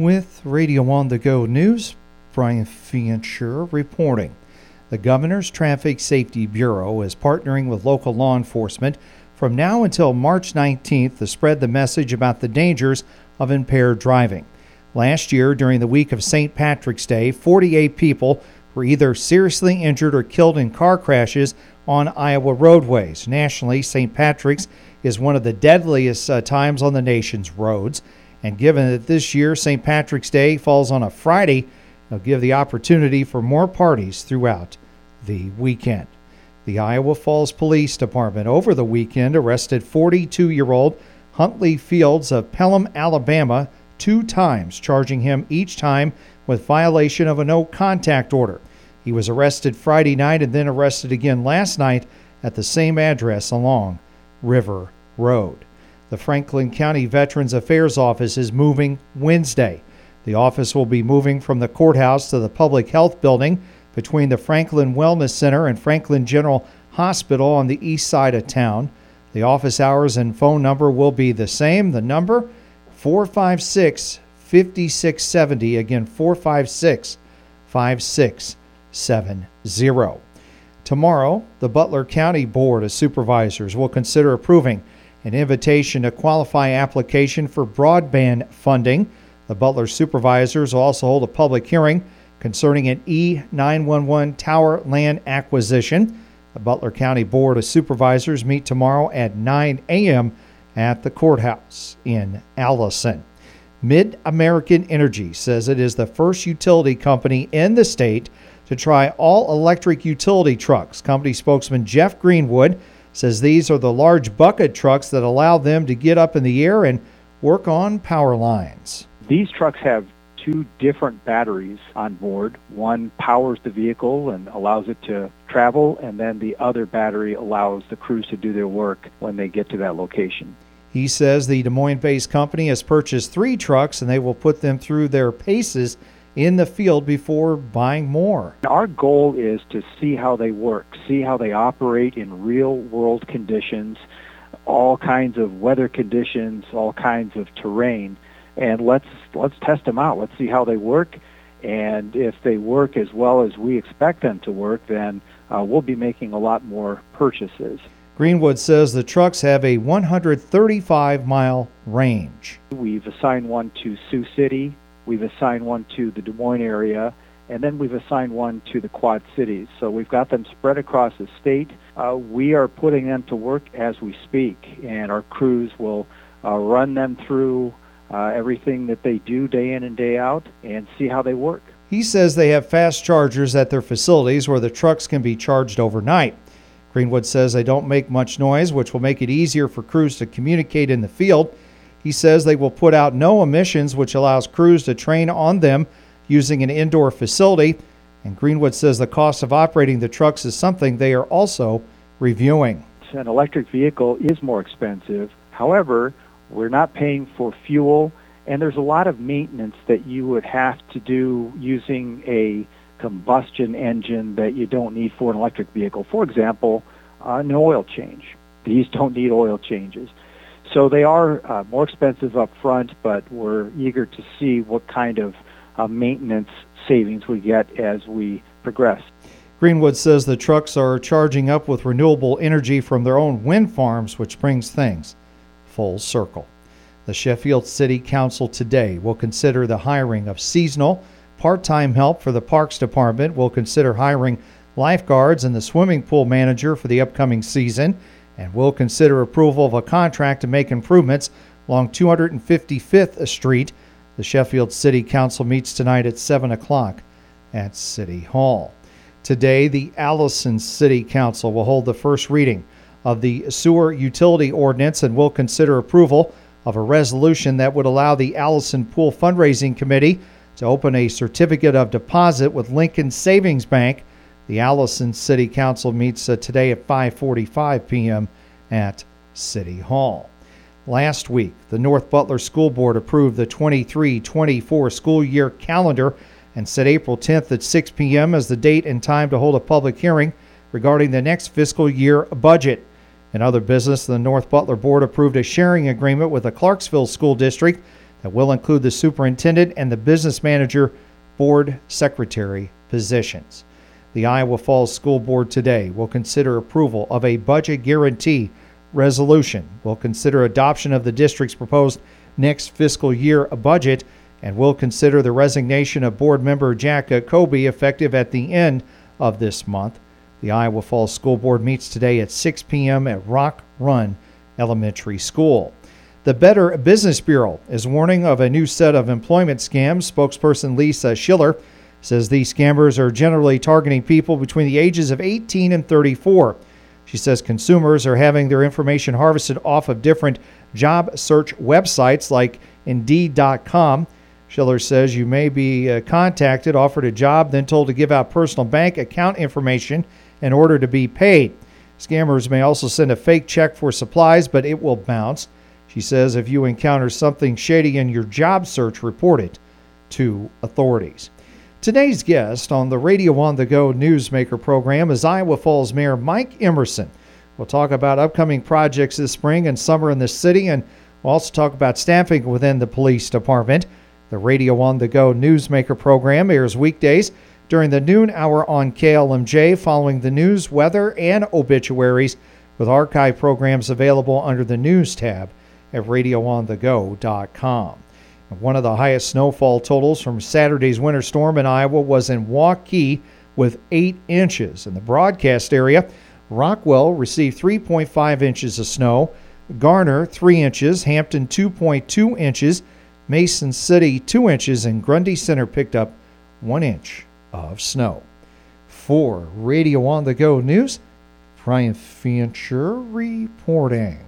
With Radio On the Go News, Brian Fancher reporting. The Governor's Traffic Safety Bureau is partnering with local law enforcement from now until March 19th to spread the message about the dangers of impaired driving. Last year, during the week of St. Patrick's Day, 48 people were either seriously injured or killed in car crashes on Iowa roadways. Nationally, St. Patrick's is one of the deadliest uh, times on the nation's roads. And given that this year St. Patrick's Day falls on a Friday, it'll give the opportunity for more parties throughout the weekend. The Iowa Falls Police Department over the weekend arrested 42 year old Huntley Fields of Pelham, Alabama, two times, charging him each time with violation of a no contact order. He was arrested Friday night and then arrested again last night at the same address along River Road. The Franklin County Veterans Affairs Office is moving Wednesday. The office will be moving from the courthouse to the Public Health Building between the Franklin Wellness Center and Franklin General Hospital on the east side of town. The office hours and phone number will be the same. The number 456 5670. Again, 456 5670. Tomorrow, the Butler County Board of Supervisors will consider approving an invitation to qualify application for broadband funding. The Butler supervisors will also hold a public hearing concerning an E911 tower land acquisition. The Butler County Board of Supervisors meet tomorrow at 9 a.m. at the courthouse in Allison. MidAmerican Energy says it is the first utility company in the state to try all electric utility trucks. Company spokesman Jeff Greenwood says these are the large bucket trucks that allow them to get up in the air and work on power lines. These trucks have two different batteries on board. One powers the vehicle and allows it to travel, and then the other battery allows the crews to do their work when they get to that location. He says the Des Moines based company has purchased three trucks and they will put them through their paces in the field before buying more. Our goal is to see how they work, see how they operate in real world conditions, all kinds of weather conditions, all kinds of terrain, and let's let's test them out. Let's see how they work, and if they work as well as we expect them to work, then uh, we'll be making a lot more purchases. Greenwood says the trucks have a 135 mile range. We've assigned one to Sioux City, We've assigned one to the Des Moines area, and then we've assigned one to the Quad Cities. So we've got them spread across the state. Uh, we are putting them to work as we speak, and our crews will uh, run them through uh, everything that they do day in and day out and see how they work. He says they have fast chargers at their facilities where the trucks can be charged overnight. Greenwood says they don't make much noise, which will make it easier for crews to communicate in the field. He says they will put out no emissions, which allows crews to train on them using an indoor facility. And Greenwood says the cost of operating the trucks is something they are also reviewing. An electric vehicle is more expensive. However, we're not paying for fuel, and there's a lot of maintenance that you would have to do using a combustion engine that you don't need for an electric vehicle. For example, uh, an oil change. These don't need oil changes. So they are uh, more expensive up front, but we're eager to see what kind of uh, maintenance savings we get as we progress. Greenwood says the trucks are charging up with renewable energy from their own wind farms, which brings things full circle. The Sheffield City Council today will consider the hiring of seasonal, part time help for the Parks Department, will consider hiring lifeguards and the swimming pool manager for the upcoming season and will consider approval of a contract to make improvements along 255th Street. The Sheffield City Council meets tonight at 7 o'clock at City Hall. Today, the Allison City Council will hold the first reading of the sewer utility ordinance and will consider approval of a resolution that would allow the Allison Pool Fundraising Committee to open a certificate of deposit with Lincoln Savings Bank the Allison City Council meets uh, today at 5:45 p.m. at City Hall. Last week, the North Butler School Board approved the 23-24 school year calendar and set April 10th at 6 p.m. as the date and time to hold a public hearing regarding the next fiscal year budget. In other business, the North Butler Board approved a sharing agreement with the Clarksville School District that will include the superintendent and the business manager board secretary positions. The Iowa Falls School Board today will consider approval of a budget guarantee resolution, will consider adoption of the district's proposed next fiscal year budget, and will consider the resignation of board member Jack Kobe effective at the end of this month. The Iowa Falls School Board meets today at 6 p.m. at Rock Run Elementary School. The Better Business Bureau is warning of a new set of employment scams. Spokesperson Lisa Schiller says these scammers are generally targeting people between the ages of 18 and 34. She says consumers are having their information harvested off of different job search websites like Indeed.com. Schiller says you may be uh, contacted, offered a job, then told to give out personal bank account information in order to be paid. Scammers may also send a fake check for supplies, but it will bounce. She says if you encounter something shady in your job search, report it to authorities. Today's guest on the Radio on the Go Newsmaker program is Iowa Falls Mayor Mike Emerson. We'll talk about upcoming projects this spring and summer in the city, and we'll also talk about staffing within the police department. The Radio on the Go Newsmaker program airs weekdays during the noon hour on KLMJ, following the news, weather, and obituaries, with archive programs available under the News tab at RadioOnTheGo.com. One of the highest snowfall totals from Saturday's winter storm in Iowa was in Waukee with 8 inches. In the broadcast area, Rockwell received 3.5 inches of snow, Garner 3 inches, Hampton 2.2 inches, Mason City 2 inches, and Grundy Center picked up 1 inch of snow. For Radio on the Go News, Brian Fincher reporting.